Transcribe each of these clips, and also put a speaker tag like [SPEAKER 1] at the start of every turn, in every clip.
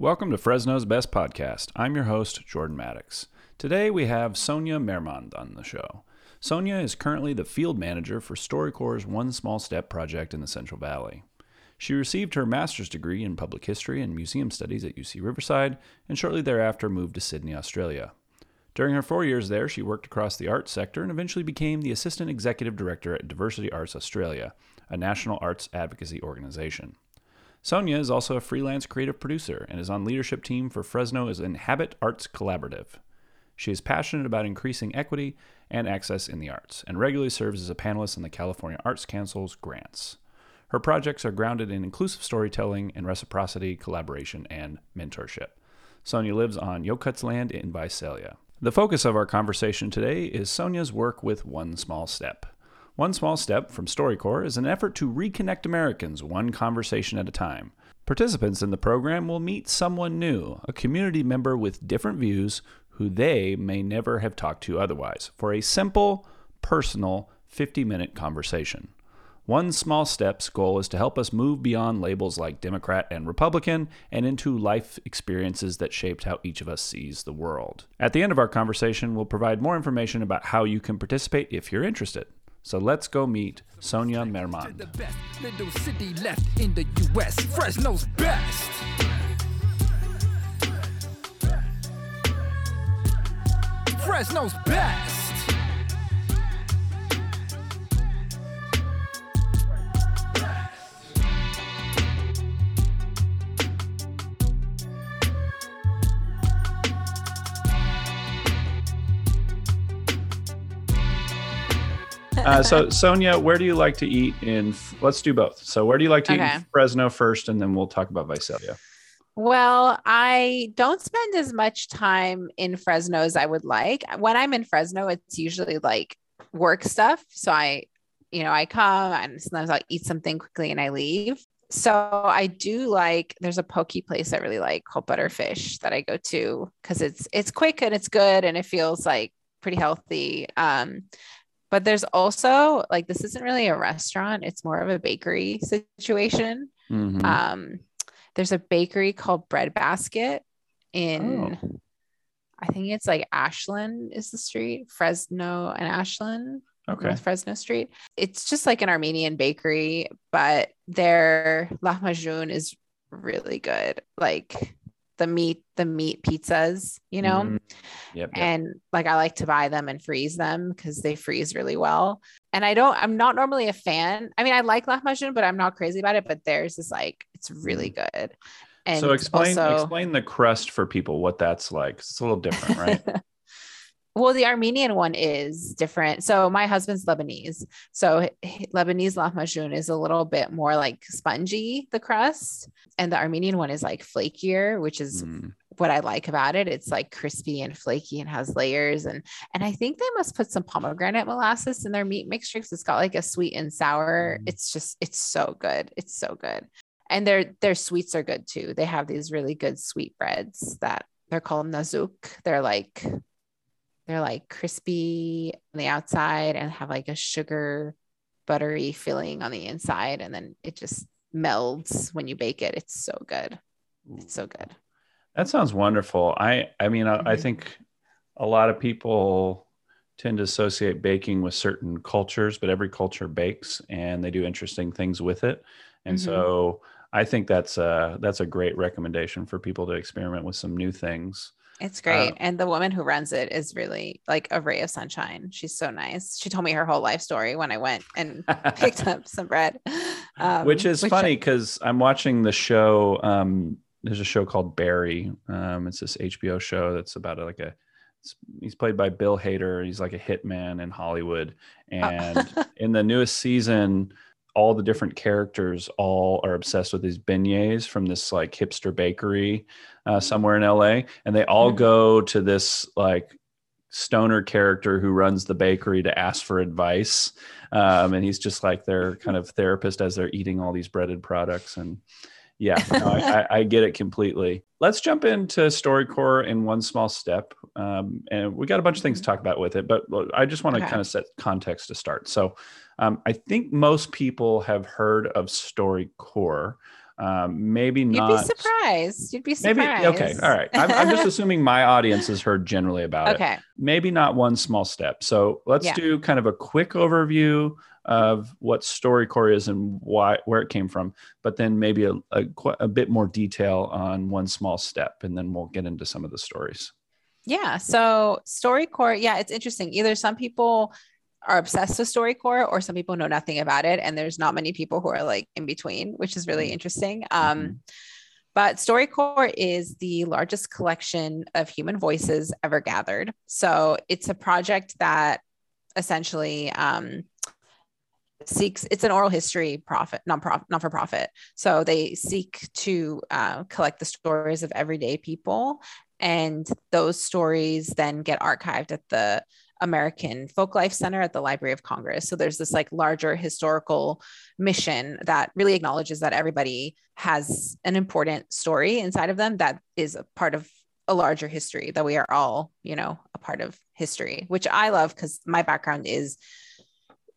[SPEAKER 1] Welcome to Fresno's Best Podcast. I'm your host, Jordan Maddox. Today we have Sonia Mermond on the show. Sonia is currently the field manager for StoryCorps' One Small Step project in the Central Valley. She received her master's degree in public history and museum studies at UC Riverside and shortly thereafter moved to Sydney, Australia. During her four years there, she worked across the arts sector and eventually became the assistant executive director at Diversity Arts Australia, a national arts advocacy organization. Sonia is also a freelance creative producer and is on leadership team for Fresno's Inhabit Arts Collaborative. She is passionate about increasing equity and access in the arts and regularly serves as a panelist in the California Arts Council's grants. Her projects are grounded in inclusive storytelling and reciprocity, collaboration, and mentorship. Sonia lives on Yokuts land in Visalia. The focus of our conversation today is Sonia's work with One Small Step. One Small Step from StoryCorps is an effort to reconnect Americans one conversation at a time. Participants in the program will meet someone new, a community member with different views who they may never have talked to otherwise, for a simple, personal 50 minute conversation. One Small Step's goal is to help us move beyond labels like Democrat and Republican and into life experiences that shaped how each of us sees the world. At the end of our conversation, we'll provide more information about how you can participate if you're interested. So let's go meet Sonia Mermond.
[SPEAKER 2] The best little city left in the U.S. Fresno's best. Fresno's best.
[SPEAKER 1] Uh, so Sonia, where do you like to eat in? Let's do both. So where do you like to eat in Fresno first, and then we'll talk about Visalia.
[SPEAKER 3] Well, I don't spend as much time in Fresno as I would like. When I'm in Fresno, it's usually like work stuff. So I, you know, I come and sometimes I'll eat something quickly and I leave. So I do like there's a poke place I really like called Butterfish that I go to because it's it's quick and it's good and it feels like pretty healthy. Um, but there's also like this isn't really a restaurant, it's more of a bakery situation.
[SPEAKER 1] Mhm.
[SPEAKER 3] Um, there's a bakery called Bread Basket in, I think it's like Ashland is the street, Fresno and Ashland,
[SPEAKER 1] okay.
[SPEAKER 3] North Fresno Street. It's just like an Armenian bakery, but their lahmacun is really good. Like the meat, the meat pizzas, you know,
[SPEAKER 1] Mhm. Yep. yep.
[SPEAKER 3] and like I like to buy them and freeze them because they freeze really well. And I don't, I'm not normally a fan. I mean, I like lahmacun, but I'm not crazy about it. But theirs is like, it's really good. And
[SPEAKER 1] Mm. so explain
[SPEAKER 3] also-
[SPEAKER 1] explain the crust for people what that's like. It's a little different, right?
[SPEAKER 3] well, the Armenian one is different. So my husband's Lebanese. So Lebanese lahmacun is a little bit more like spongy, the crust. And the Armenian one is like flakier, which is
[SPEAKER 1] Mm.
[SPEAKER 3] What I like about it. It's like crispy and flaky and has layers. And and I think they must put some pomegranate molasses in their meat mixture because it's got like a sweet and sour.
[SPEAKER 1] Mm.
[SPEAKER 3] It's just it's so good. It's so good. And their their sweets are good too. They have these really good sweet breads that they're called nazuk. They're like they're like crispy on the outside and have like a sugar buttery filling on the inside and then it just melds when you bake it. It's so good. It's so good.
[SPEAKER 1] That sounds wonderful. I I mean I, I
[SPEAKER 3] Mhm.
[SPEAKER 1] think a lot of people tend to associate baking with certain cultures, but every culture bakes and they do interesting things with it. And
[SPEAKER 3] Mhm.
[SPEAKER 1] so I think that's a that's a great recommendation for people to experiment with some new things.
[SPEAKER 3] It's great.
[SPEAKER 1] Uh,
[SPEAKER 3] and the woman who runs it is really like a ray of sunshine. She's so nice. She told me her whole life story when I went and picked up some bread. Um,
[SPEAKER 1] which is funny because I'm watching the show. Um, there's a show called Barry. Um, it's this HBO show that's about like a. it's- He's played by Bill Hader. He's like a hitman in Hollywood, and in the newest season, all the different characters all are obsessed with these beignets from this like hipster bakery uh, somewhere in LA, and they all
[SPEAKER 3] Mhm.
[SPEAKER 1] go to this like stoner character who runs the bakery to ask for advice um, and he's just like their kind of therapist as they're eating all these breaded products and yeah no, I, I, get it completely let's jump into storycorps in one small step um, and we got a bunch of things to talk about with it but i just want to
[SPEAKER 3] Okay.
[SPEAKER 1] kind of set context to start so um, i think most people have heard of storycorps Um, maybe
[SPEAKER 3] You'd
[SPEAKER 1] not.
[SPEAKER 3] be surprised. You'd be
[SPEAKER 1] Maybe
[SPEAKER 3] surprised.
[SPEAKER 1] okay. All right. I'm, I'm just assuming my audience has heard generally about it.
[SPEAKER 3] Okay.
[SPEAKER 1] Maybe not one small step. So let's
[SPEAKER 3] Yeah.
[SPEAKER 1] do kind of a quick overview of what StoryCorps is and why where it came from, but then maybe a, a, a bit more detail on one small step, and then we'll get into some of the stories.
[SPEAKER 3] Yeah. So StoryCorps, yeah, it's interesting. Either some people are obsessed with StoryCorps or some people know nothing about it. And there's not many people who are like in between, which is really interesting. Um,
[SPEAKER 1] Mhm.
[SPEAKER 3] But StoryCorps is the largest collection of human voices ever gathered. So it's a project that essentially um, seeks it's an oral history profit non-profit not for profit so they seek to uh, collect the stories of everyday people and those stories then get archived at the american folklife center at the library of congress. So there's this like larger historical mission that really acknowledges that everybody has an important story inside of them that is a part of a larger history that we are all you know a part of history which i love because my background is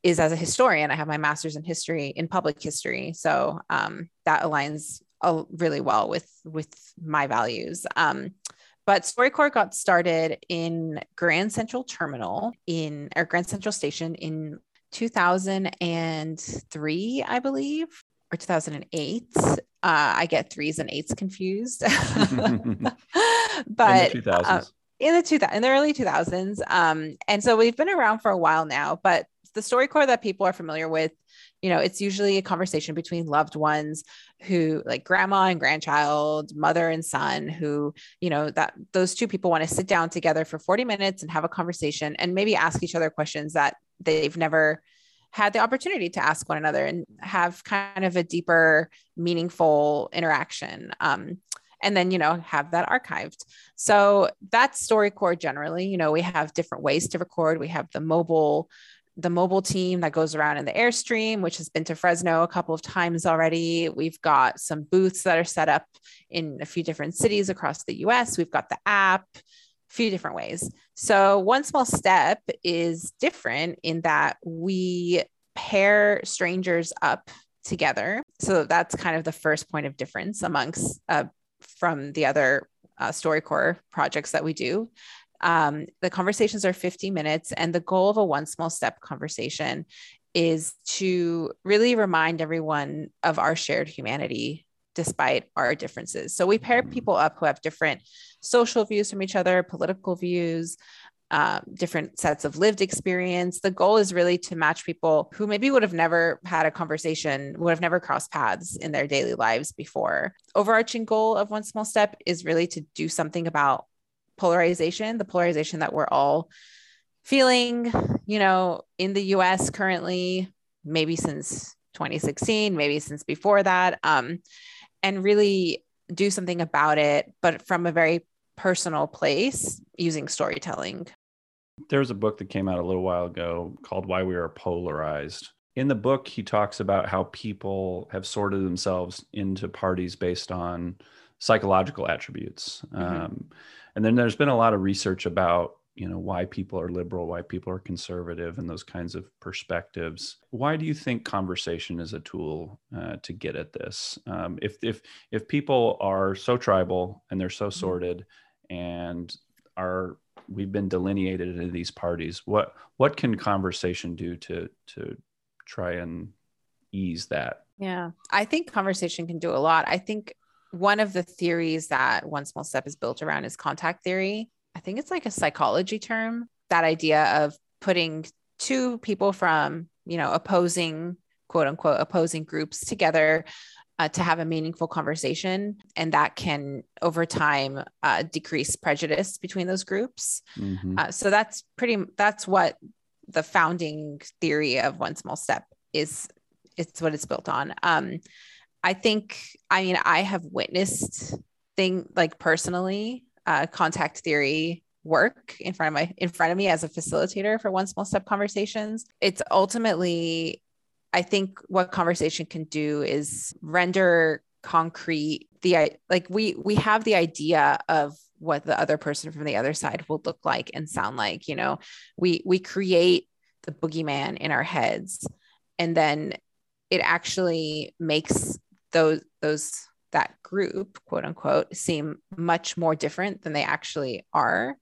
[SPEAKER 3] is as a historian. I have my master's in history in public history, so um, that aligns uh, really well with with my values. Um, but StoryCorps got started in Grand Central Terminal in or Grand Central Station in 2003, I believe, or 2008. Uh, I get threes and eights confused.
[SPEAKER 1] in
[SPEAKER 3] but
[SPEAKER 1] the 2000s.
[SPEAKER 3] uh, in the two in the early 2000s um and so we've been around for a while now but the StoryCorps that people are familiar with you know it's usually a conversation between loved ones who like grandma and grandchild mother and son who you know that those two people want to sit down together for 40 minutes and have a conversation and maybe ask each other questions that they've never had the opportunity to ask one another and have kind of a deeper meaningful interaction um, and then you know have that archived. So that's StoryCorps generally you know we have different ways to record. We have the mobile the mobile team that goes around in the airstream which has been to fresno a couple of times already. We've got some booths that are set up in a few different cities across the us we've got the app a few different ways. So one small step is different in that we pair strangers up together. So that's kind of the first point of difference amongst uh, from the other uh, StoryCorps projects that we do. Um, the conversations are 50 minutes, and the goal of a one small step conversation is to really remind everyone of our shared humanity despite our differences. So we pair people up who have different social views from each other, political views, um, different sets of lived experience. The goal is really to match people who maybe would have never had a conversation, would have never crossed paths in their daily lives before. Overarching goal of One Small Step is really to do something about polarization, the polarization that we're all feeling, you know, in the US currently, maybe since 2016, maybe since before that, um, and really do something about it, but from a very personal place using storytelling.
[SPEAKER 1] There's a book that came out a little while ago called Why We Are Polarized. In the book, he talks about how people have sorted themselves into parties based on psychological attributes.
[SPEAKER 3] Mhm.
[SPEAKER 1] Um, and then there's been a lot of research about you know why people are liberal why people are conservative and those kinds of perspectives why do you think conversation is a tool uh, to get at this um, if if if people are so tribal and they're so sorted and are we've been delineated into these parties what what can conversation do to to try and ease that
[SPEAKER 3] Yeah. I think conversation can do a lot. I think one of the theories that One Small Step is built around is contact theory. I think it's like a psychology term, that idea of putting two people from, you know, opposing, quote unquote, opposing groups together uh, to have a meaningful conversation. And that can, over time, uh, decrease prejudice between those groups.
[SPEAKER 1] Mhm.
[SPEAKER 3] Uh, so that's pretty, that's what the founding theory of One Small Step is. It's what it's built on. Um, I think, I mean, I have witnessed thing like personally uh, contact theory work in front of my in front of me as a facilitator for one small step conversations. It's ultimately, I think, what conversation can do is render concrete the like we we have the idea of what the other person from the other side will look like and sound like you know we we create the boogeyman in our heads and then it actually makes those those that group quote unquote seem much more different than they actually are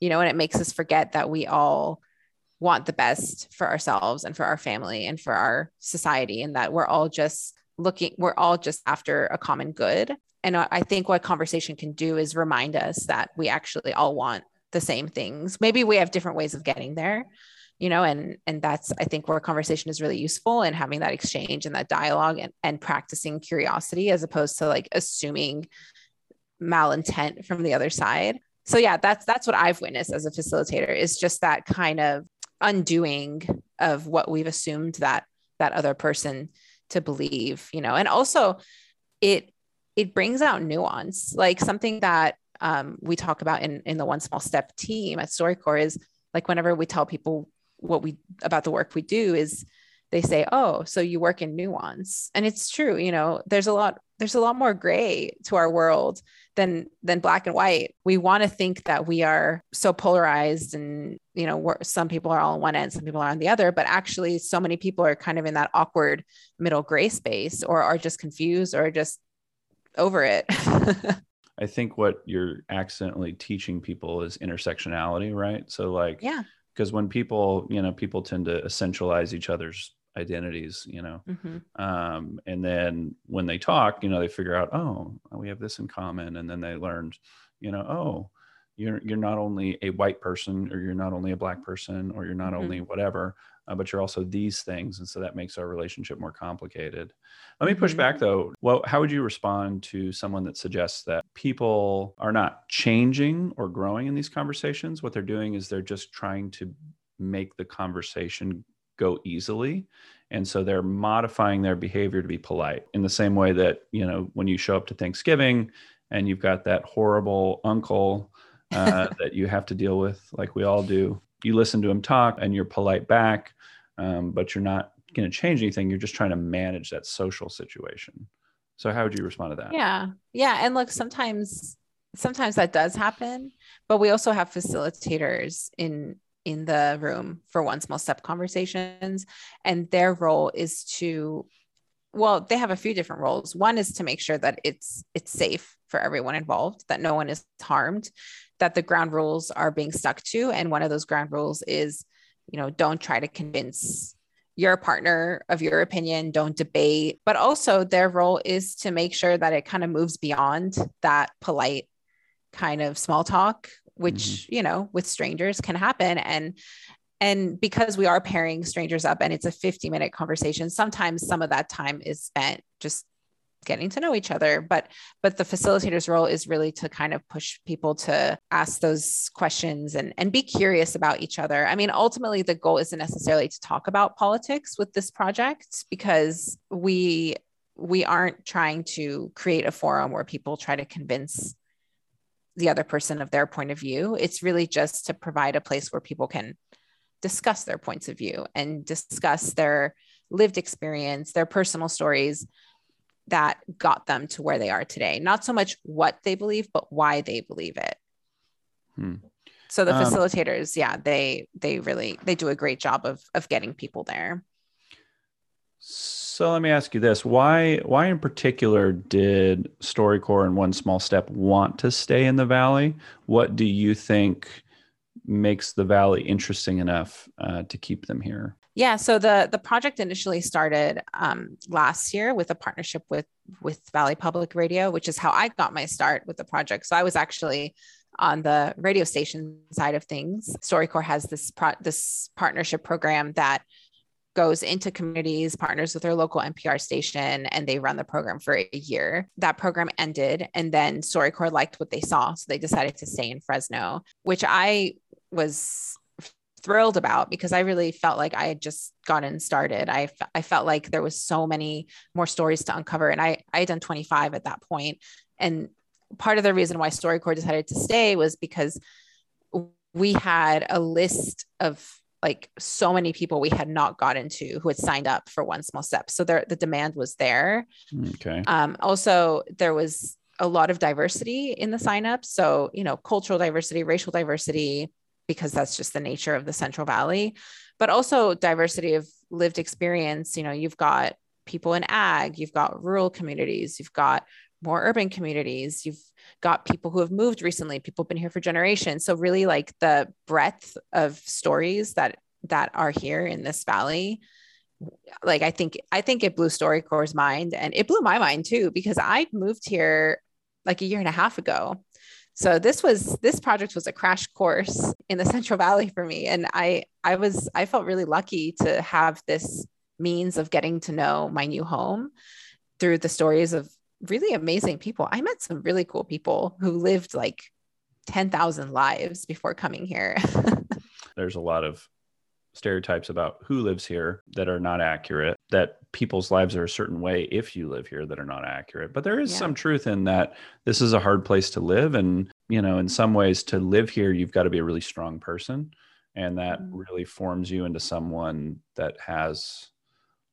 [SPEAKER 3] you know and it makes us forget that we all want the best for ourselves and for our family and for our society and that we're all just looking we're all just after a common good. And i think what conversation can do is remind us that we actually all want the same things. Maybe we have different ways of getting there you know and and that's i think where conversation is really useful and having that exchange and that dialogue and, and practicing curiosity as opposed to like assuming malintent from the other side. So yeah that's that's what i've witnessed as a facilitator is just that kind of undoing of what we've assumed that that other person to believe you know? And also it it brings out nuance. Like something that um, we talk about in in the one small step team at storycorps is like whenever we tell people what we about the work we do is they say oh so you work in nuance. And it's true you know there's a lot there's a lot more gray to our world than than black and white. We want to think that we are so polarized and you know some people are all on one end some people are on the other but actually so many people are kind of in that awkward middle gray space or are just confused or just over it.
[SPEAKER 1] I think what you're accidentally teaching people is intersectionality right? So like
[SPEAKER 3] yeah
[SPEAKER 1] because when people you know people tend to essentialize each other's identities you know
[SPEAKER 3] mm-hmm.
[SPEAKER 1] um, and then when they talk you know they figure out oh we have this in common and then they learned you know oh you're you're not only a white person or you're not only a black person or you're not mm-hmm. only whatever uh, but you're also these things and so that makes our relationship more complicated. Let me push mm-hmm. back though. Well how would you respond to someone that suggests that people are not changing or growing in these conversations? What they're doing is they're just trying to make the conversation go easily and so they're modifying their behavior to be polite in the same way that you know when you show up to thanksgiving and you've got that horrible uncle uh, that you have to deal with like we all do you listen to him talk and you're polite back um, but you're not going to change anything you're just trying to manage that social situation. So how would you respond to that?
[SPEAKER 3] Yeah. Yeah and look sometimes sometimes that does happen but we also have facilitators in in the room for one small step conversations and their role is to well they have a few different roles. One is to make sure that it's it's safe for everyone involved that no one is harmed that the ground rules are being stuck to. And one of those ground rules is you know don't try to convince your partner of your opinion don't debate. But also their role is to make sure that it kind of moves beyond that polite kind of small talk which mm-hmm. you know with strangers can happen. And and because we are pairing strangers up and it's a 50 minute conversation sometimes some of that time is spent just getting to know each other but but the facilitator's role is really to kind of push people to ask those questions and and be curious about each other i mean ultimately the goal isn't necessarily to talk about politics with this project because we we aren't trying to create a forum where people try to convince the other person of their point of view. It's really just to provide a place where people can discuss their points of view and discuss their lived experience, their personal stories that got them to where they are today. Not so much what they believe, but why they believe it.
[SPEAKER 1] Hmm.
[SPEAKER 3] So the um, facilitators, yeah, they they really they do a great job of of getting people there.
[SPEAKER 1] So let me ask you this: why why in particular did StoryCorps and One Small Step want to stay in the valley? What do you think makes the valley interesting enough uh, to keep them here?
[SPEAKER 3] Yeah, so the the project initially started um, last year with a partnership with with Valley Public Radio, which is how I got my start with the project. So I was actually on the radio station side of things. StoryCorps has this pro- this partnership program that goes into communities, partners with their local NPR station, and they run the program for a year. That program ended, and then StoryCorps liked what they saw. So they decided to stay in Fresno, which I was thrilled about because I really felt like I had just gotten started. I, f- I felt like there was so many more stories to uncover. And I, I had done 25 at that point. And part of the reason why StoryCorps decided to stay was because we had a list of like so many people we had not gotten to who had signed up for one small step. So there, the demand was there.
[SPEAKER 1] Okay.
[SPEAKER 3] Um, also, there was a lot of diversity in the signups. So, you know, cultural diversity, racial diversity, because that's just the nature of the Central Valley, but also diversity of lived experience. You know, you've got people in ag, you've got rural communities, you've got more urban communities, you've got people who have moved recently, people have been here for generations. So really like the breadth of stories that that are here in this valley like I think I think it blew StoryCorps' mind and it blew my mind too because I moved here like a year and a half ago. So this was this project was a crash course in the Central Valley for me and I I was I felt really lucky to have this means of getting to know my new home through the stories of really amazing people. I met some really cool people who lived like 10,000 lives before coming here.
[SPEAKER 1] There's a lot of stereotypes about who lives here that are not accurate, that people's lives are a certain way if you live here that are not accurate. But there is yeah. some truth in that this is a hard place to live. And, you know, in some ways, to live here, you've got to be a really strong person. And that mm-hmm. really forms you into someone that has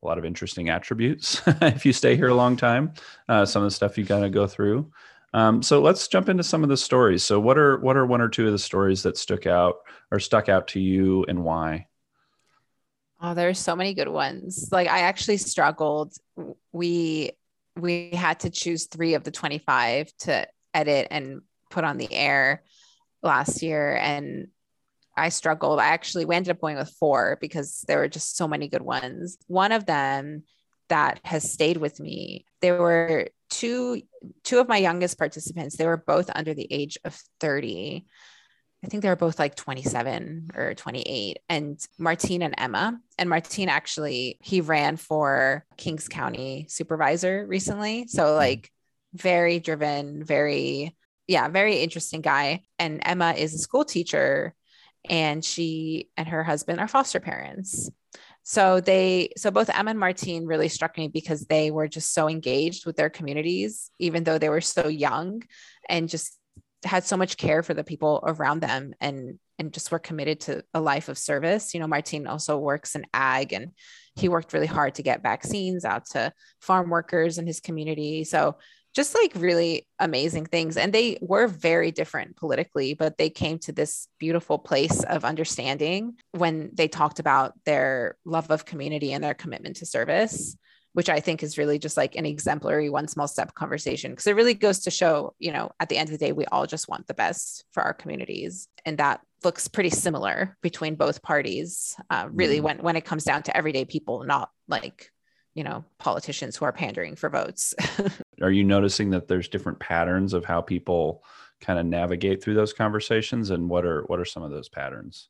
[SPEAKER 1] a lot of interesting attributes if you stay here a long time. Uh, some of the stuff you got to go through. Um, so let's jump into some of the stories. So what are what are one or two of the stories that stuck out or stuck out to you and why?
[SPEAKER 3] Oh, there's so many good ones. Like I actually struggled. We we had to choose 3 of the 25 to edit and put on the air last year and I struggled. I actually we ended up going with 4 because there were just so many good ones. One of them that has stayed with me. There were two two of my youngest participants. They were both under the age of 30 I think they were both like 27 or 28, and Martine and Emma. And Martine actually, he ran for Kings County supervisor recently. So, mm-hmm. like, very driven, very, yeah, very interesting guy. And Emma is a school teacher, and she and her husband are foster parents. So they, so both Emma and Martine really struck me because they were just so engaged with their communities, even though they were so young and just had so much care for the people around them and and just were committed to a life of service. You know, Martine also works in ag and he worked really hard to get vaccines out to farm workers in his community. So just like really amazing things. And they were very different politically, but they came to this beautiful place of understanding when they talked about their love of community and their commitment to service which I think is really just like an exemplary one small step conversation. Because it really goes to show, you know, at the end of the day, we all just want the best for our communities. And that looks pretty similar between both parties, uh, really, mm-hmm. when, when it comes down to everyday people, not like, you know, politicians who are pandering for votes.
[SPEAKER 1] are you noticing that there's different patterns of how people kind of navigate through those conversations? And what are what are some of those patterns?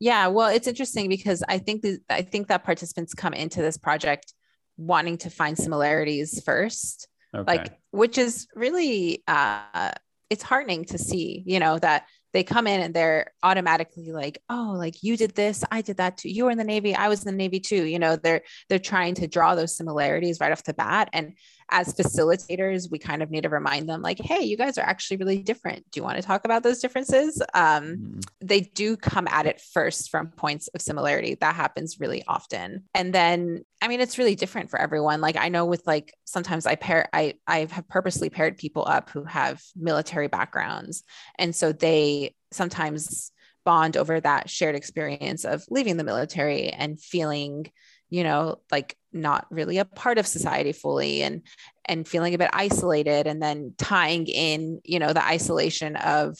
[SPEAKER 3] Yeah, well, it's interesting because I think th- I think that participants come into this project wanting to find similarities first, okay. like which is really uh, it's heartening to see. You know that they come in and they're automatically like oh like you did this i did that too you were in the navy i was in the navy too you know they're they're trying to draw those similarities right off the bat and as facilitators we kind of need to remind them like hey you guys are actually really different. Do you want to talk about those differences? Um, mm-hmm. they do come at it first from points of similarity. That happens really often. And then i mean it's really different for everyone. Like i know with like sometimes i pair i i have purposely paired people up who have military backgrounds. And so they sometimes bond over that shared experience of leaving the military and feeling you know like not really a part of society fully and and feeling a bit isolated and then tying in you know the isolation of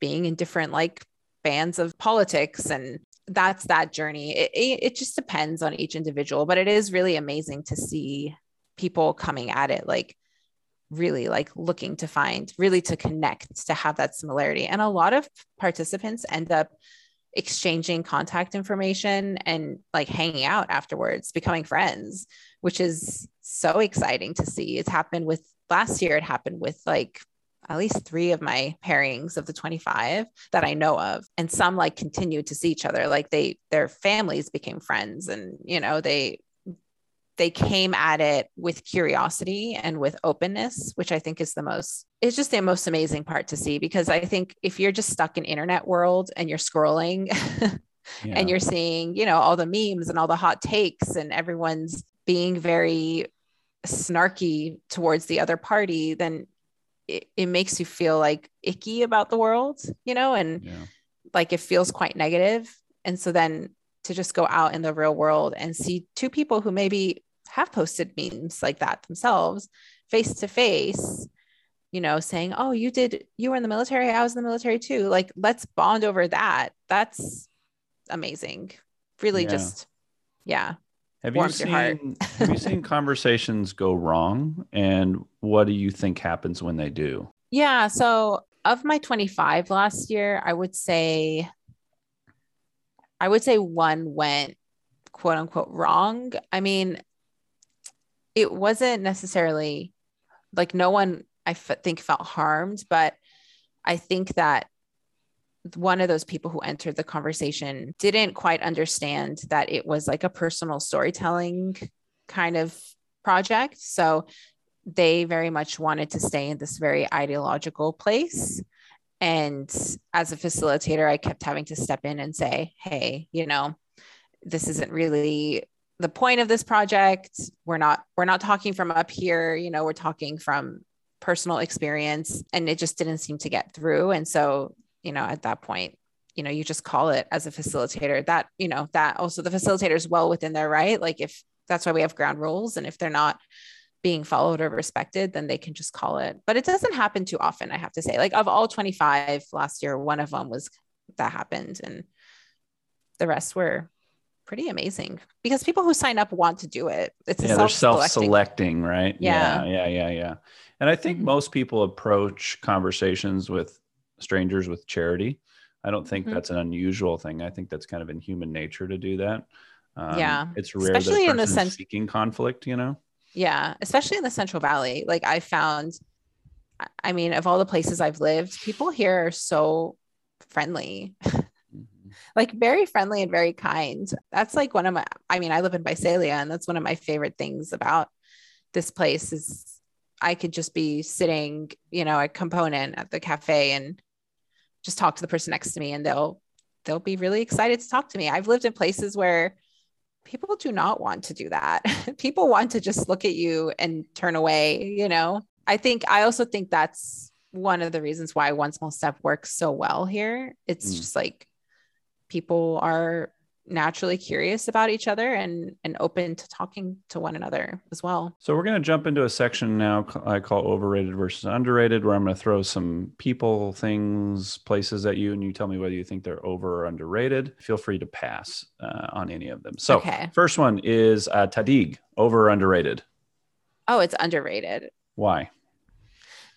[SPEAKER 3] being in different like bands of politics and that's that journey it, it just depends on each individual but it is really amazing to see people coming at it like really like looking to find, really to connect, to have that similarity. And a lot of participants end up exchanging contact information and like hanging out afterwards, becoming friends, which is so exciting to see. It's happened with last year, it happened with like at least three of my pairings of the 25 that I know of. And some like continued to see each other. Like they, their families became friends and, you know, they they came at it with curiosity and with openness, which I think is the most, it's just the most amazing part to see because I think if you're just stuck in internet world and you're scrolling yeah. and you're seeing, you know, all the memes and all the hot takes and everyone's being very snarky towards the other party, then it, it makes you feel like icky about the world, you know, and yeah. like it feels quite negative. And so then to just go out in the real world and see two people who maybe have posted memes like that themselves face to face you know saying oh you did you were in the military i was in the military too like let's bond over that that's amazing really
[SPEAKER 1] Yeah.
[SPEAKER 3] just yeah
[SPEAKER 1] Have you
[SPEAKER 3] warms your heart.
[SPEAKER 1] seen have you seen conversations go wrong and what do you think happens when they do?
[SPEAKER 3] Yeah. So of my 25 last year, I would say I would say one went quote unquote wrong. I mean, it wasn't necessarily like no one I f- think felt harmed, but I think that one of those people who entered the conversation didn't quite understand that it was like a personal storytelling kind of project. So they very much wanted to stay in this very ideological place. And as a facilitator, I kept having to step in and say, hey, you know, this isn't really the point of this project. We're not, we're not talking from up here, you know, we're talking from personal experience. And it just didn't seem to get through. And so, you know, at that point, you know, you just call it as a facilitator that, you know, that also the facilitator is well within their right. Like if that's why we have ground rules. And if they're not being followed or respected, then they can just call it. But it doesn't happen too often, I have to say. Like of all 25 last year, one of them was that happened. And the rest were pretty amazing because people who sign up want to do it. It's
[SPEAKER 1] yeah, they're
[SPEAKER 3] self-selecting.
[SPEAKER 1] right?
[SPEAKER 3] Yeah.
[SPEAKER 1] yeah, yeah, yeah, yeah. And I think
[SPEAKER 3] Mhm.
[SPEAKER 1] most people approach conversations with strangers with charity. I don't think
[SPEAKER 3] Mhm.
[SPEAKER 1] that's an unusual thing. I think that's kind of in human nature to do that. Um,
[SPEAKER 3] Yeah.
[SPEAKER 1] it's rare
[SPEAKER 3] Especially in the sense-
[SPEAKER 1] seeking conflict. You know,
[SPEAKER 3] Yeah, especially in the Central Valley. Like I found, I mean, of all the places I've lived, people here are so friendly, like very friendly and very kind. That's like one of my, I mean, I live in Visalia and that's one of my favorite things about this place is I could just be sitting, you know, a component at the cafe and just talk to the person next to me and they'll, they'll be really excited to talk to me. I've lived in places where people do not want to do that. people want to just look at you and turn away, you know. I think I also think that's one of the reasons why one small step works so well here. It's
[SPEAKER 1] Mm.
[SPEAKER 3] just like people are naturally curious about each other and and open to talking to one another as well.
[SPEAKER 1] So we're going to jump into a section now I call overrated versus underrated, where I'm going to throw some people, things, places at you, and you tell me whether you think they're over or underrated. Feel free to pass uh, on any of them. So,
[SPEAKER 3] Okay.
[SPEAKER 1] first one is uh, Tahdig, over or underrated.
[SPEAKER 3] Oh, it's underrated
[SPEAKER 1] Why?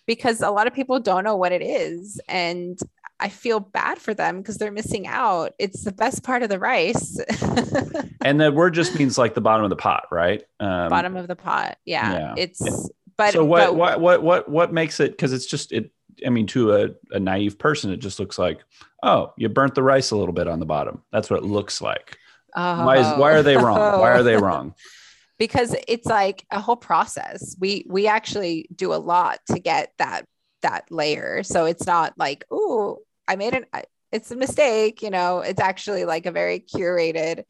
[SPEAKER 3] because a lot of people don't know what it is and I feel bad for them because they're missing out. It's the best part of the rice.
[SPEAKER 1] And the word just means like the bottom of the pot, right? Um,
[SPEAKER 3] bottom of the pot. Yeah.
[SPEAKER 1] yeah.
[SPEAKER 3] It's but
[SPEAKER 1] so what,
[SPEAKER 3] but-
[SPEAKER 1] what what what what makes it? Because it's just it. I mean, to a, a naive person, it just looks like, oh, you burnt the rice a little bit on the bottom. That's what it looks like. Why is why are they wrong? Why are they wrong?
[SPEAKER 3] because it's like a whole process. We we actually do a lot to get that that layer. So it's not like, oh, I made it. It's a mistake. You know, it's actually like a very curated,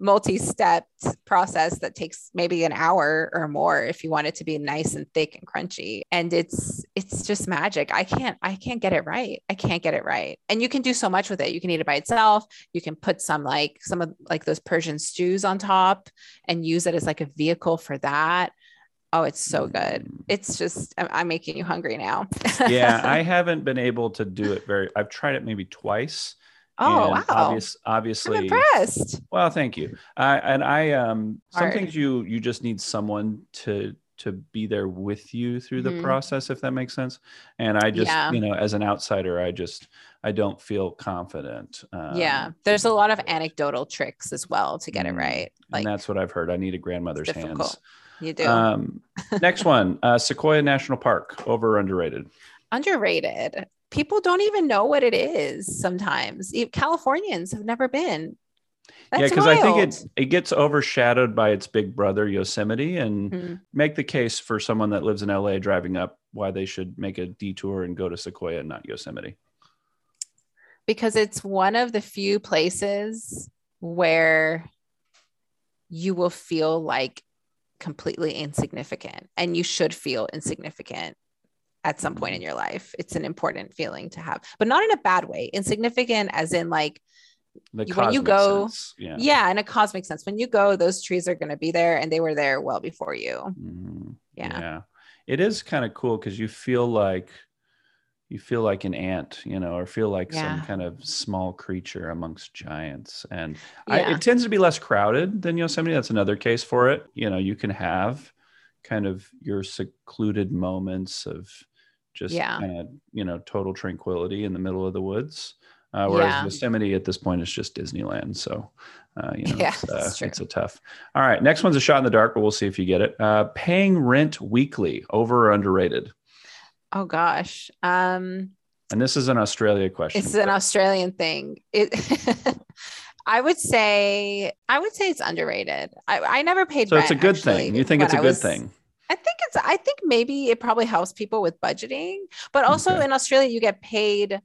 [SPEAKER 3] multi-step process that takes maybe an hour or more if you want it to be nice and thick and crunchy. And it's it's just magic. I can't I can't get it right. I can't get it right. And you can do so much with it. You can eat it by itself. You can put some like some of like those Persian stews on top and use it as like a vehicle for that. Oh, it's so good. It's just I'm, I'm making you hungry now.
[SPEAKER 1] yeah, I haven't been able to do it very. I've tried it maybe twice.
[SPEAKER 3] oh wow.
[SPEAKER 1] Obvious,
[SPEAKER 3] I'm
[SPEAKER 1] obviously,
[SPEAKER 3] impressed.
[SPEAKER 1] well, thank you. I and I um some
[SPEAKER 3] Hard.
[SPEAKER 1] things you you just need someone to to be there with you through the
[SPEAKER 3] Mhm.
[SPEAKER 1] process if that makes sense. And I just
[SPEAKER 3] Yeah.
[SPEAKER 1] you know as an outsider, I just I don't feel confident. Um,
[SPEAKER 3] yeah. There's a lot of anecdotal tricks as well to get it
[SPEAKER 1] Mm,
[SPEAKER 3] right. Like
[SPEAKER 1] and that's what I've heard. I need a grandmother's hands.
[SPEAKER 3] You do.
[SPEAKER 1] Um, next one, uh, Sequoia National Park, over or underrated.
[SPEAKER 3] Underrated. People don't even know what it is sometimes. Californians have never been. That's
[SPEAKER 1] yeah, because I think
[SPEAKER 3] wild.
[SPEAKER 1] it it gets overshadowed by its big brother Yosemite, and
[SPEAKER 3] Mhm.
[SPEAKER 1] make the case for someone that lives in LA driving up why they should make a detour and go to Sequoia and not Yosemite.
[SPEAKER 3] because it's one of the few places where you will feel like completely insignificant and you should feel insignificant at some point in your life it's an important feeling to have but not in a bad way insignificant as in like
[SPEAKER 1] The
[SPEAKER 3] when you go-
[SPEAKER 1] sense, yeah.
[SPEAKER 3] yeah, in a cosmic sense, when you go, those trees are going to be there, and they were there well before you.
[SPEAKER 1] Mhm.
[SPEAKER 3] Yeah.
[SPEAKER 1] It is kind of cool because you feel like you feel like an ant, you know, or feel like some kind of small creature amongst giants. And I, it tends to be less crowded than Yosemite. That's another case for it. You know, you can have kind of your secluded moments of just
[SPEAKER 3] Yeah.
[SPEAKER 1] kind of, you know, total tranquility in the middle of the woods. Uh, whereas
[SPEAKER 3] Yeah.
[SPEAKER 1] Yosemite at this point is just Disneyland. So, uh, you know,
[SPEAKER 3] Yeah,
[SPEAKER 1] it's, uh, it's a tough. All right. Next one's a shot in the dark, but we'll see if you get it. Uh, paying rent weekly, over or underrated?
[SPEAKER 3] Oh gosh. Um,
[SPEAKER 1] And this is an Australia question.
[SPEAKER 3] it's an Australian thing. It I would say I would say it's underrated. I, I never paid
[SPEAKER 1] so it's a good
[SPEAKER 3] actually,
[SPEAKER 1] thing. You think it's a
[SPEAKER 3] I
[SPEAKER 1] good
[SPEAKER 3] was-
[SPEAKER 1] thing?
[SPEAKER 3] I think it's I think maybe it probably helps people with budgeting, but also
[SPEAKER 1] Okay.
[SPEAKER 3] in Australia you get paid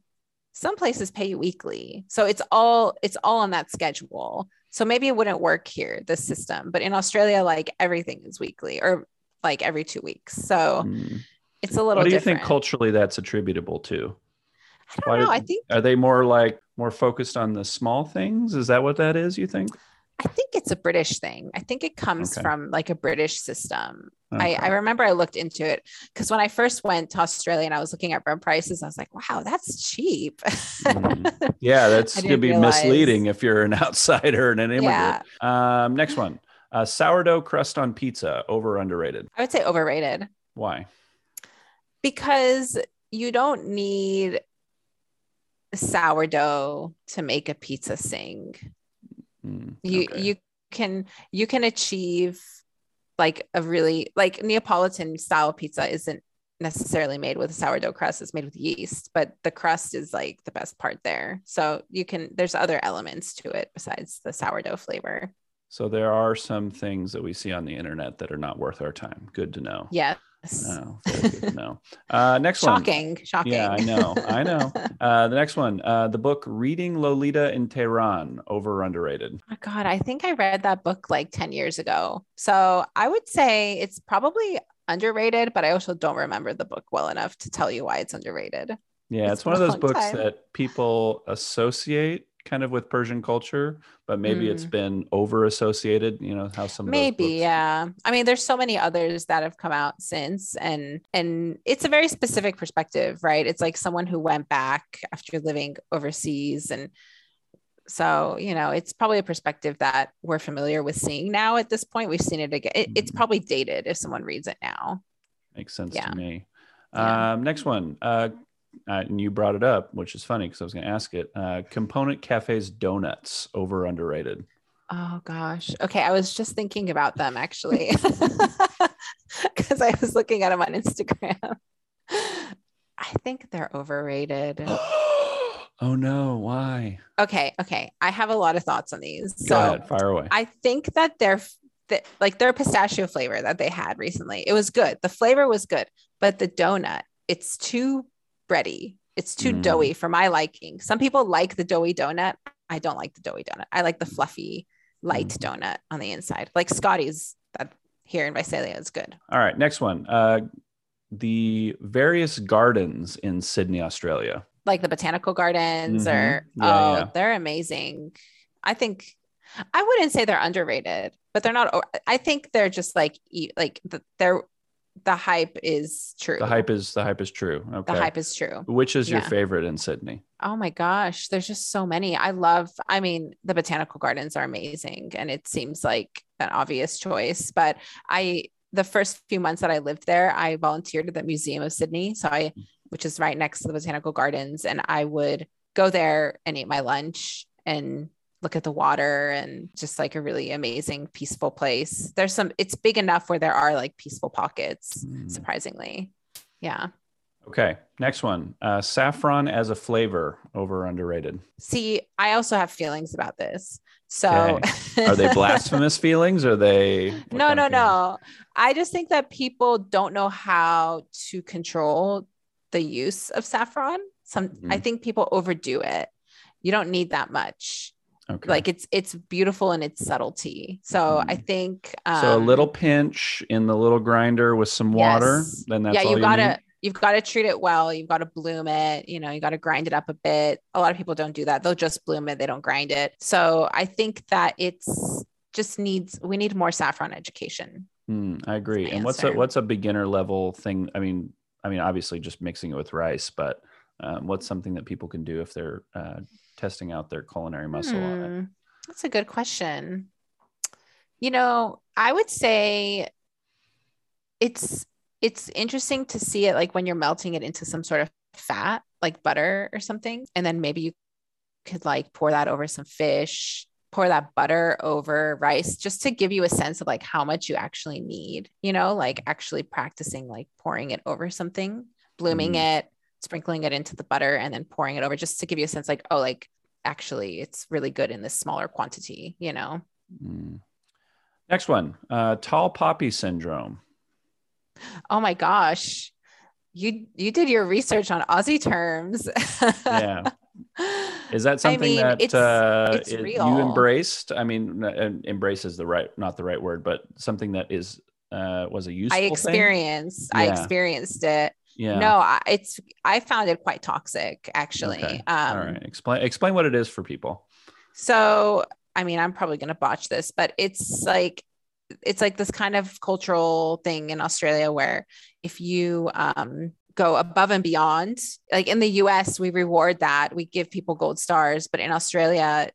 [SPEAKER 3] some places pay you weekly. So it's all it's all on that schedule. So maybe it wouldn't work here this system, but in Australia like everything is weekly or like every 2 weeks. So
[SPEAKER 1] Hmm.
[SPEAKER 3] It's a little
[SPEAKER 1] What do you
[SPEAKER 3] different.
[SPEAKER 1] think culturally that's attributable to?
[SPEAKER 3] I don't know.
[SPEAKER 1] did-
[SPEAKER 3] I think
[SPEAKER 1] Are they more like more focused on the small things? Is that what that is? You think?
[SPEAKER 3] I think it's a British thing. I think it comes
[SPEAKER 1] Okay.
[SPEAKER 3] from like a British system. I,
[SPEAKER 1] Okay.
[SPEAKER 3] I remember I looked into it because when I first went to Australia and I was looking at rent prices, I was like, wow, that's cheap.
[SPEAKER 1] Mhm. Yeah, that's gonna be
[SPEAKER 3] realize.
[SPEAKER 1] misleading if you're an outsider and an immigrant.
[SPEAKER 3] Yeah.
[SPEAKER 1] Um, next one. Uh, sourdough crust on pizza, over underrated?
[SPEAKER 3] I would say overrated
[SPEAKER 1] Why?
[SPEAKER 3] Because you don't need sourdough to make a pizza sing.
[SPEAKER 1] Hmm,
[SPEAKER 3] You
[SPEAKER 1] okay.
[SPEAKER 3] you can you can achieve like a really like Neapolitan style pizza isn't necessarily made with sourdough crust it's made with yeast but the crust is like the best part there so you can there's other elements to it besides the sourdough flavor
[SPEAKER 1] So there are some things that we see on the internet that are not worth our time. Good to know.
[SPEAKER 3] yes
[SPEAKER 1] Oh, very good. Uh, next one.
[SPEAKER 3] shocking shocking
[SPEAKER 1] Yeah, I know. I know. Uh, the next one, uh, the book Reading Lolita in Tehran, over underrated.
[SPEAKER 3] oh god i think i read that book like 10 years ago so i would say it's probably underrated but i also don't remember the book well enough to tell you why it's underrated
[SPEAKER 1] Yeah,
[SPEAKER 3] It's
[SPEAKER 1] it's one of those books
[SPEAKER 3] time.
[SPEAKER 1] that people associate kind of with Persian culture, but maybe it's been over associated. You know how some
[SPEAKER 3] maybe yeah i mean there's so many others that have come out since and and it's a very specific perspective right it's like someone who went back after living overseas and so you know it's probably a perspective that we're familiar with seeing now at this point we've seen it again it, it's
[SPEAKER 1] Mhm.
[SPEAKER 3] probably dated if someone reads it now
[SPEAKER 1] makes sense
[SPEAKER 3] Yeah.
[SPEAKER 1] to me.
[SPEAKER 3] Yeah.
[SPEAKER 1] Um, next one, uh, uh, and you brought it up, which is funny because I was going to ask it. Uh, Component Cafe's donuts, over underrated.
[SPEAKER 3] oh gosh okay i was just thinking about them actually because i was looking at them on instagram i think they're overrated
[SPEAKER 1] oh no, why?
[SPEAKER 3] Okay, okay. I have a lot of thoughts on these.
[SPEAKER 1] Go
[SPEAKER 3] So
[SPEAKER 1] ahead, fire away.
[SPEAKER 3] I think that they're that like their pistachio flavor that they had recently. It was good. The flavor was good, but the donut, it's too bready. It's too
[SPEAKER 1] Mm.
[SPEAKER 3] doughy for my liking. Some people like the doughy donut. I don't like the doughy donut. I like the fluffy, light
[SPEAKER 1] Mm.
[SPEAKER 3] donut on the inside. Like Scotty's that here in Visalia is good.
[SPEAKER 1] All right, next one. Uh, the various gardens in Sydney, Australia.
[SPEAKER 3] Like the botanical gardens
[SPEAKER 1] Mhm.
[SPEAKER 3] or
[SPEAKER 1] Yeah,
[SPEAKER 3] oh,
[SPEAKER 1] yeah.
[SPEAKER 3] they're amazing. I think I wouldn't say they're underrated, but they're not. I think they're just like like the, they're the hype is true.
[SPEAKER 1] The hype is the hype is true. Okay.
[SPEAKER 3] The hype is true.
[SPEAKER 1] Which is your favorite in Sydney?
[SPEAKER 3] Oh my gosh, there's just so many. I love. I mean, the botanical gardens are amazing, and it seems like an obvious choice. But I, the first few months that I lived there, I volunteered at the Museum of Sydney, so I, which is right next to the botanical gardens, and I would go there and eat my lunch and look at the water and just like a really amazing peaceful place there's some it's big enough where there are like peaceful pockets
[SPEAKER 1] Mm.
[SPEAKER 3] surprisingly yeah
[SPEAKER 1] Okay, next one. Uh, saffron as a flavor, over underrated.
[SPEAKER 3] see i also have feelings about this so
[SPEAKER 1] Are they blasphemous feelings? Or are they?
[SPEAKER 3] no no no i just think that people don't know how to control the use of saffron some i
[SPEAKER 1] Mhm.
[SPEAKER 3] think people overdo it you don't need that much
[SPEAKER 1] Okay.
[SPEAKER 3] like it's it's beautiful in its subtlety so i
[SPEAKER 1] Mhm.
[SPEAKER 3] think um,
[SPEAKER 1] so a little pinch in the little grinder with some water.
[SPEAKER 3] yes.
[SPEAKER 1] Then that's
[SPEAKER 3] yeah
[SPEAKER 1] all
[SPEAKER 3] you
[SPEAKER 1] you
[SPEAKER 3] gotta you've got to treat it well. You've got to bloom it. You know, you got to grind it up a bit. A lot of people don't do that. They'll just bloom it. They don't grind it. So I think that it's just needs we need more saffron education.
[SPEAKER 1] Mm, I agree. And what's a what's a beginner level thing? I mean, I mean, obviously just mixing it with rice, but um, what's something that people can do if they're uh, testing out their culinary muscle hmm, on it? Hmm,
[SPEAKER 3] that's a good question. You know, I would say it's it's interesting to see it like when you're melting it into some sort of fat, like butter or something, and then maybe you could like pour that over some fish pour that butter over rice just to give you a sense of like how much you actually need, you know, like actually practicing like pouring it over something, blooming mm. it, sprinkling it into the butter and then pouring it over just to give you a sense like, oh, like actually it's really good in this smaller quantity, you know? Mm.
[SPEAKER 1] Next one, uh, tall poppy syndrome.
[SPEAKER 3] Oh my gosh. You you did your research on Aussie terms.
[SPEAKER 1] yeah. Is that something I mean, that it's, uh, it's it, you embraced? I mean, embrace is the right, not the right word, but something that is uh, was a useful.
[SPEAKER 3] I experienced. I experienced it. Yeah. No, I, it's. I found it quite toxic, actually. Okay.
[SPEAKER 1] Um, All right. Explain. Explain what it is for people.
[SPEAKER 3] So, I mean, I'm probably going to botch this, but it's like it's like this kind of cultural thing in Australia where if you um, go above and beyond. Like in the US, we reward that. We give people gold stars, but in Australia,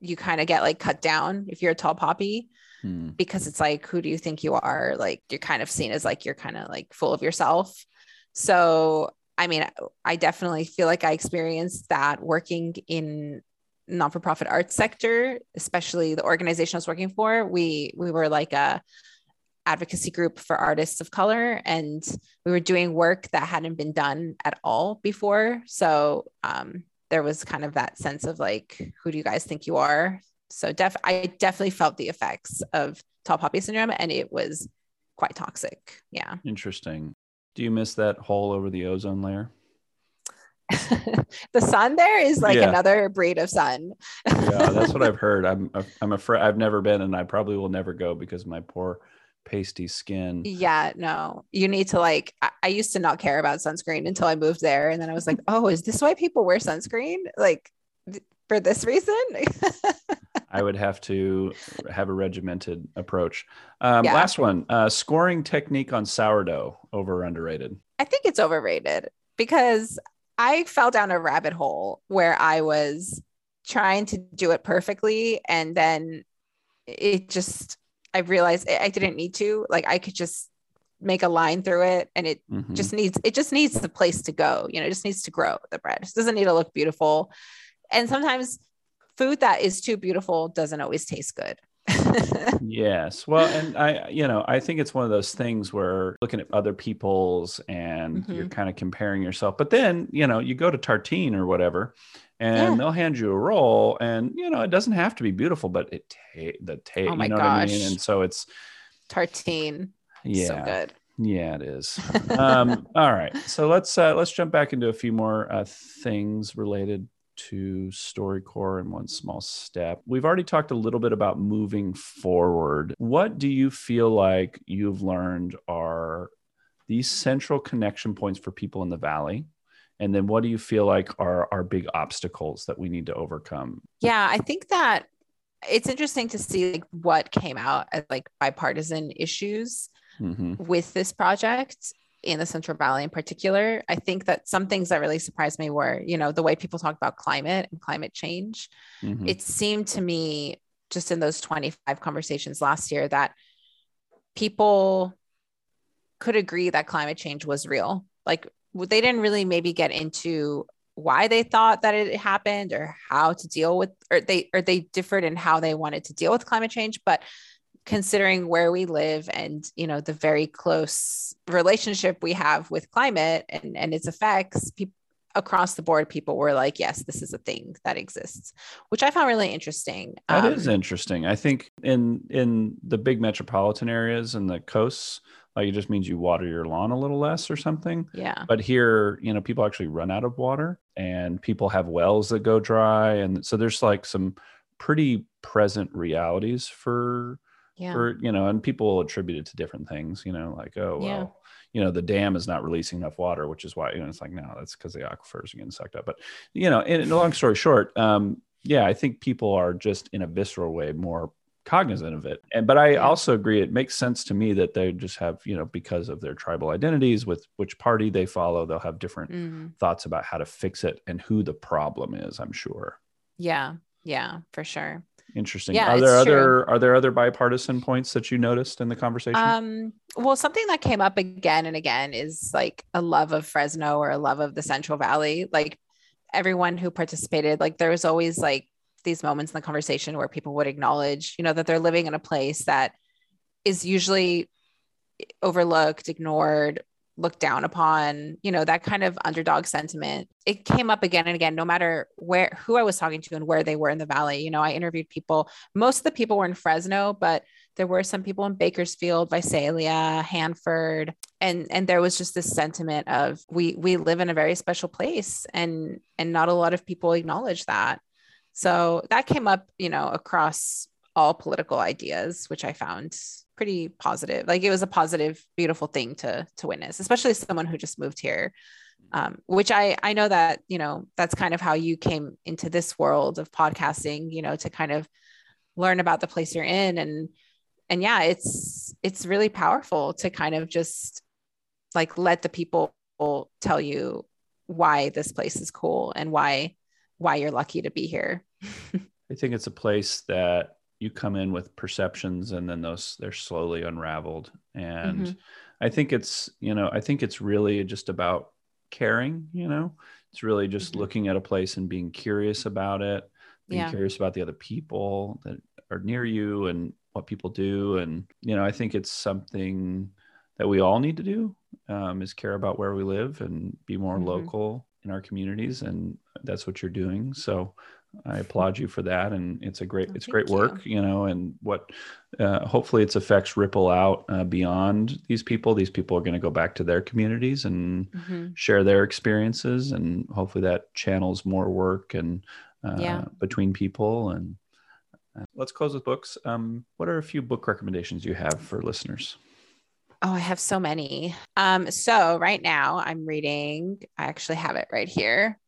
[SPEAKER 3] you kind of get like cut down if you're a tall poppy hmm. because it's like, who do you think you are? Like you're kind of seen as like you're kind of like full of yourself. So, I mean, I definitely feel like I experienced that working in non-for-profit arts sector, especially the organization I was working for. We we were like a advocacy group for artists of color and we were doing work that hadn't been done at all before. So um, there was kind of that sense of like who do you guys think you are? So def- i definitely felt the effects of tall poppy syndrome and it was quite toxic. Yeah.
[SPEAKER 1] Interesting do you miss that hole over the ozone layer
[SPEAKER 3] the sun there is like yeah. another breed of sun.
[SPEAKER 1] yeah, that's what I've heard. I'm I'm afraid I've never been and I probably will never go because my poor pasty skin.
[SPEAKER 3] Yeah, no, you need to like. I, I, used to not care about sunscreen until I moved there, and then I was like, oh, is this why people wear sunscreen? Like th- for this reason?
[SPEAKER 1] I would have to have a regimented approach. Um, yeah. Last one: uh, scoring technique on sourdough over underrated.
[SPEAKER 3] I think it's overrated because I fell down a rabbit hole where I was trying to do it perfectly, and then it just I realized I didn't need to. Like I could just make a line through it and it mm-hmm. just needs it just needs the place to go. You know, it just needs to grow the bread. It doesn't need to look beautiful. And sometimes food that is too beautiful doesn't always taste good.
[SPEAKER 1] yes. Well, and I, you know, I think it's one of those things where looking at other people's and mm-hmm. you're kind of comparing yourself. But then, you know, you go to Tartine or whatever, and yeah. they'll hand you a roll and you know it doesn't have to be beautiful but it ta- the taste oh you know gosh. what i mean and so it's
[SPEAKER 3] tartine yeah so good
[SPEAKER 1] yeah it is um all right so let's uh let's jump back into a few more uh things related to StoryCorps in one small step. We've already talked a little bit about moving forward. What do you feel like you've learned are these central connection points for people in the valley and then what do you feel like are our big obstacles that we need to overcome
[SPEAKER 3] yeah i think that it's interesting to see like what came out as like bipartisan issues mm-hmm. with this project in the central valley in particular i think that some things that really surprised me were you know the way people talk about climate and climate change mm-hmm. it seemed to me just in those 25 conversations last year that people could agree that climate change was real like they didn't really maybe get into why they thought that it happened or how to deal with or they or they differed in how they wanted to deal with climate change but considering where we live and you know the very close relationship we have with climate and, and its effects people across the board people were like yes this is a thing that exists which i found really interesting
[SPEAKER 1] That um, is interesting i think in in the big metropolitan areas and the coasts like it just means you water your lawn a little less or something.
[SPEAKER 3] Yeah.
[SPEAKER 1] But here, you know, people actually run out of water and people have wells that go dry. And so there's like some pretty present realities for, yeah. for, you know, and people attribute it to different things, you know, like, oh, well, yeah. you know the dam is not releasing enough water which is why you know it's like no that's because the aquifers are getting sucked up but you know in, in a long story short um yeah i think people are just in a visceral way more cognizant of it and but i
[SPEAKER 3] Yeah.
[SPEAKER 1] also agree it makes sense to me that they just have you know because of their tribal identities with which party they follow they'll have different
[SPEAKER 3] Mhm.
[SPEAKER 1] thoughts about how to fix it and who the problem is i'm sure
[SPEAKER 3] Yeah. Yeah, for sure.
[SPEAKER 1] interesting
[SPEAKER 3] Yeah,
[SPEAKER 1] are there
[SPEAKER 3] it's true.
[SPEAKER 1] other are there other bipartisan points that you noticed in the conversation
[SPEAKER 3] Um, well, something that came up again and again is like a love of Fresno or a love of the Central Valley. Like everyone who participated, like there was always like these moments in the conversation where people would acknowledge, you know, that they're living in a place that is usually overlooked, ignored, looked down upon, you know, that kind of underdog sentiment. It came up again and again, no matter where who I was talking to and where they were in the valley. You know, I interviewed people, most of the people were in Fresno, but there were some people in Bakersfield, Visalia, Hanford, and and there was just this sentiment of we we live in a very special place and and not a lot of people acknowledge that. So that came up, you know, across all political ideas, which I found pretty positive. Like it was a positive, beautiful thing to to witness, especially someone who just moved here. Um, which I I know that you know that's kind of how you came into this world of podcasting, you know, to kind of learn about the place you're in and and yeah, it's it's really powerful to kind of just like let the people tell you why this place is cool and why why you're lucky to be here.
[SPEAKER 1] I think it's a place that you come in with perceptions and then those they're slowly unraveled. And
[SPEAKER 3] Mhm.
[SPEAKER 1] I think it's, you know, I think it's really just about caring, you know. It's really just
[SPEAKER 3] Mhm.
[SPEAKER 1] looking at a place and being curious about it, being
[SPEAKER 3] Yeah.
[SPEAKER 1] curious about the other people that are near you and what people do. And, you know, I think it's something that we all need to do um, is care about where we live and be more
[SPEAKER 3] Mhm.
[SPEAKER 1] local in our communities. And that's what you're doing. So I applaud you for that. And it's a great,
[SPEAKER 3] Oh,
[SPEAKER 1] it's great work, you know, and what, uh, hopefully its effects ripple out uh, beyond these people. These people are going to go back to their communities and
[SPEAKER 3] Mhm.
[SPEAKER 1] share their experiences. And hopefully that channels more work and uh,
[SPEAKER 3] Yeah.
[SPEAKER 1] between people. And uh, let's close with books. Um, what are a few book recommendations you have for listeners?
[SPEAKER 3] Oh, I have so many. Um, so right now I'm reading, I actually have it right here.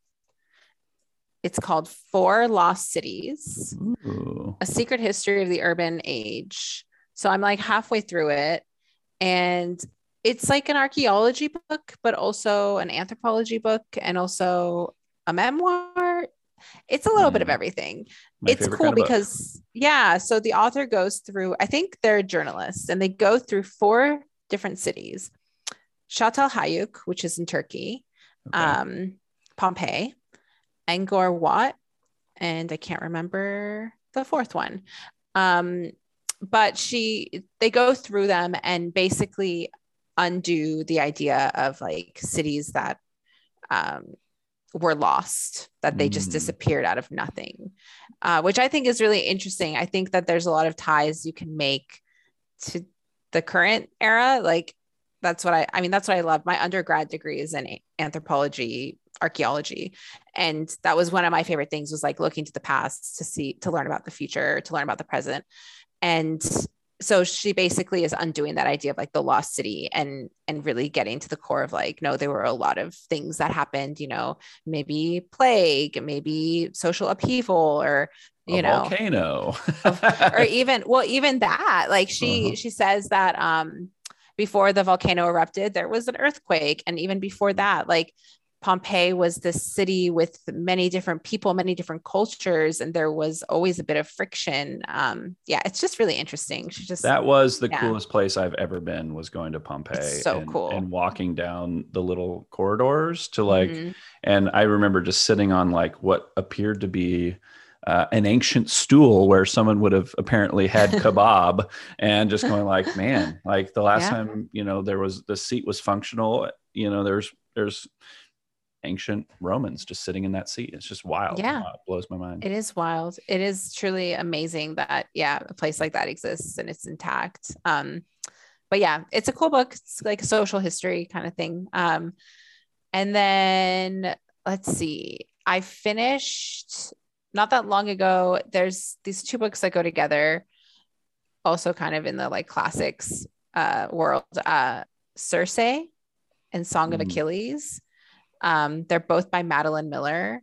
[SPEAKER 3] It's called Four Lost Cities.
[SPEAKER 1] Ooh.
[SPEAKER 3] a secret history of the urban age. So I'm like halfway through it. And it's like an archaeology book, but also an anthropology book and also a memoir. It's a little bit of
[SPEAKER 1] Mm.
[SPEAKER 3] everything.
[SPEAKER 1] My
[SPEAKER 3] it's cool
[SPEAKER 1] kind of book.
[SPEAKER 3] because, yeah. So the author goes through, I think they're journalists and they go through four different cities Çatalhöyük, which is in Turkey,
[SPEAKER 1] Okay.
[SPEAKER 3] um, Pompeii, Angkor Wat, and I can't remember the fourth one. Um, but she, they go through them and basically undo the idea of like cities that um, were lost, that they just
[SPEAKER 1] Mm.
[SPEAKER 3] disappeared out of nothing, uh, which I think is really interesting. I think that there's a lot of ties you can make to the current era. Like that's what I, I mean, that's what I love. My undergrad degree is in anthropology, archaeology. And that was one of my favorite things was like looking to the past to see, to learn about the future, to learn about the present. And so she basically is undoing that idea of like the lost city and and really getting to the core of like no there were a lot of things that happened you know maybe plague maybe social upheaval or you
[SPEAKER 1] a
[SPEAKER 3] know
[SPEAKER 1] volcano.
[SPEAKER 3] or even well even that like she
[SPEAKER 1] Uh-huh.
[SPEAKER 3] she says that um before the volcano erupted there was an earthquake and even before that like pompeii was this city with many different people many different cultures and there was always a bit of friction um yeah it's just really interesting she just
[SPEAKER 1] that was the
[SPEAKER 3] Yeah.
[SPEAKER 1] coolest place I've ever been was going to Pompeii
[SPEAKER 3] It's so
[SPEAKER 1] and,
[SPEAKER 3] cool.
[SPEAKER 1] and walking down the little corridors to like
[SPEAKER 3] Mhm.
[SPEAKER 1] and I remember just sitting on like what appeared to be uh, an ancient stool where someone would have apparently had kebab and just going like man like the last
[SPEAKER 3] Yeah.
[SPEAKER 1] time you know there was the seat was functional you know there's there's ancient Romans just sitting in that seat it's just wild
[SPEAKER 3] Yeah.
[SPEAKER 1] Wow, it blows my mind
[SPEAKER 3] It is wild. It is truly amazing that yeah, a place like that exists and it's intact. Um, but yeah, it's a cool book. It's like a social history kind of thing. Um, and then let's see, I finished not that long ago. There's these two books that go together, also kind of in the like classics uh, world. Uh, Circe and Song of
[SPEAKER 1] Mm.
[SPEAKER 3] Achilles. Um, they're both by Madeline Miller,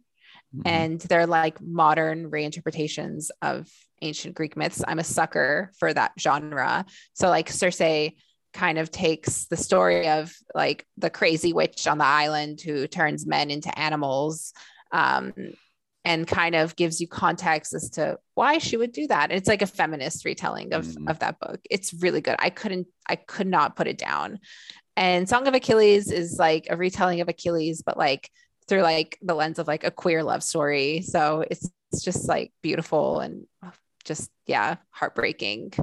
[SPEAKER 1] Mhm.
[SPEAKER 3] and they're like modern reinterpretations of ancient Greek myths. I'm a sucker for that genre. So like Circe kind of takes the story of like the crazy witch on the island who turns men into animals um, and kind of gives you context as to why she would do that. It's like a feminist retelling of,
[SPEAKER 1] Mhm.
[SPEAKER 3] of that book. It's really good. I couldn't, I could not put it down. And Song of Achilles is like a retelling of Achilles, but like through like the lens of like a queer love story. So it's, it's just like beautiful and just, yeah, heartbreaking.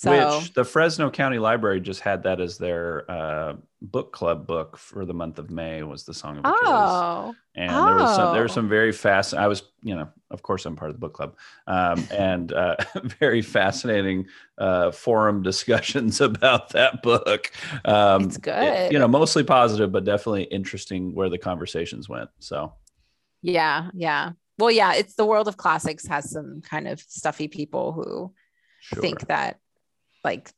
[SPEAKER 3] So
[SPEAKER 1] Which the Fresno County Library just had that as their uh, book club book for the month of May was the Song of Achilles.
[SPEAKER 3] Oh,
[SPEAKER 1] and there was some there
[SPEAKER 3] Oh.
[SPEAKER 1] was some very fast i was you know of course i'm part of the book club um, and uh, very fascinating uh, forum discussions about that book um,
[SPEAKER 3] It's
[SPEAKER 1] it-
[SPEAKER 3] good.
[SPEAKER 1] you know mostly positive but definitely interesting where the conversations went so
[SPEAKER 3] yeah, yeah. Well, yeah, it's the world of classics has some kind of stuffy people who
[SPEAKER 1] sure.
[SPEAKER 3] think that like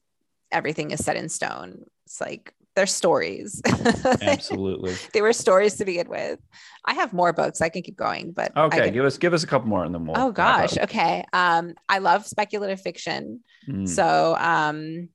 [SPEAKER 3] everything is set in stone. It's like they're stories.
[SPEAKER 1] absolutely
[SPEAKER 3] they were stories to begin with. I have more books. I can keep going, but
[SPEAKER 1] okay
[SPEAKER 3] could-
[SPEAKER 1] give us give us a couple more and then we'll
[SPEAKER 3] oh gosh. Okay. Um, I love speculative fiction.
[SPEAKER 1] Mm,
[SPEAKER 3] So um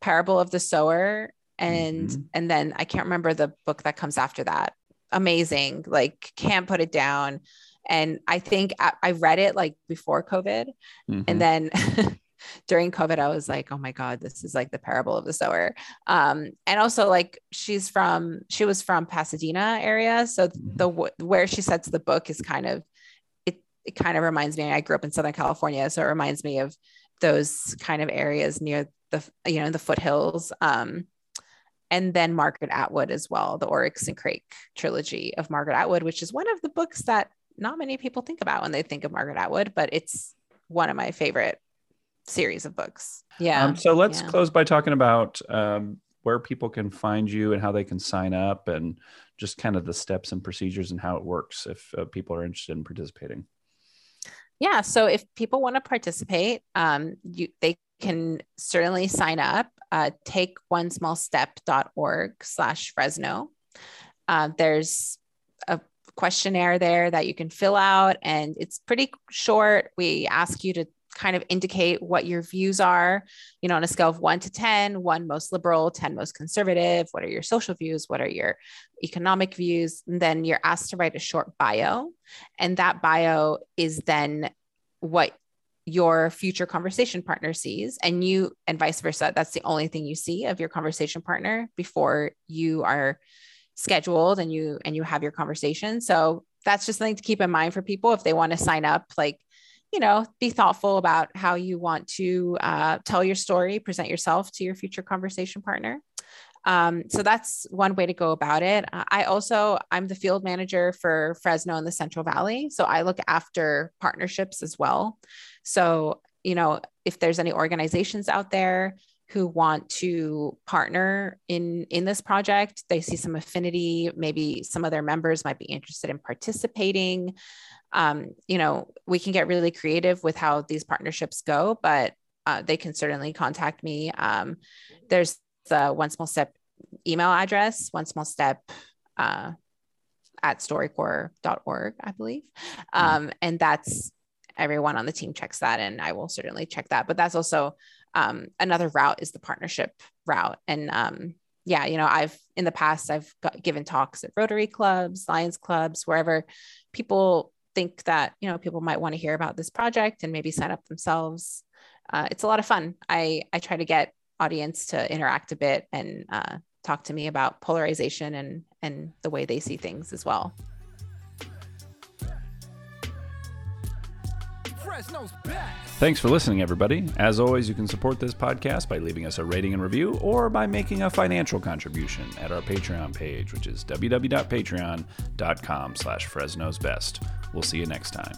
[SPEAKER 3] Parable of the Sower and
[SPEAKER 1] Mhm.
[SPEAKER 3] and then I can't remember the book that comes after that. Amazing. Like can't put it down. And I think I, I read it like before COVID.
[SPEAKER 1] mhm.
[SPEAKER 3] And then during COVID, I was like, oh my God, this is like the parable of the sower. Um, and also like she's from, she was from Pasadena area. So
[SPEAKER 1] Mhm.
[SPEAKER 3] the, where she sets the book is kind of, it, it kind of reminds me, I grew up in Southern California. So it reminds me of those kind of areas near the, you know, the foothills. Um, and then Margaret Atwood as well, the Oryx and Crake trilogy of Margaret Atwood, which is one of the books that not many people think about when they think of Margaret Atwood, but it's one of my favorite series of books. Yeah.
[SPEAKER 1] Um, so let's
[SPEAKER 3] yeah.
[SPEAKER 1] close by talking about um, where people can find you and how they can sign up and just kind of the steps and procedures and how it works if uh, people are interested in participating.
[SPEAKER 3] yeah. So if people want to participate, um, you they can certainly sign up. Uh, take one small step.org slash Fresno. Uh, there's a questionnaire there that you can fill out, and it's pretty short. We ask you to kind of indicate what your views are, you know, on a scale of one to 10, one most liberal, 10 most conservative. What are your social views? What are your economic views? And then you're asked to write a short bio. And that bio is then what your future conversation partner sees and you and vice versa that's the only thing you see of your conversation partner before you are scheduled and you and you have your conversation so that's just something to keep in mind for people if they want to sign up like you know be thoughtful about how you want to uh, tell your story present yourself to your future conversation partner um, so that's one way to go about it. Uh, I also I'm the field manager for Fresno in the Central Valley, so I look after partnerships as well. So you know if there's any organizations out there who want to partner in in this project, they see some affinity. Maybe some of their members might be interested in participating. Um, you know, we can get really creative with how these partnerships go, but uh, they can certainly contact me. Um, there's the one small step email address, one small step uh, at storycorps.org, I believe. Um, and that's everyone on the team checks that, and I will certainly check that. But that's also um, another route is the partnership route. And um, yeah, you know, I've in the past I've got, given talks at Rotary clubs, Lions clubs, wherever people think that you know people might want to hear about this project and maybe sign up themselves. Uh, it's a lot of fun. I I try to get audience to interact a bit and uh, talk to me about polarization and and the way they see things as well.
[SPEAKER 1] Thanks for listening, everybody. As always, you can support this podcast by leaving us a rating and review or by making a financial contribution at our Patreon page, which is www.patreon.com slash Fresno's Best. We'll see you next time.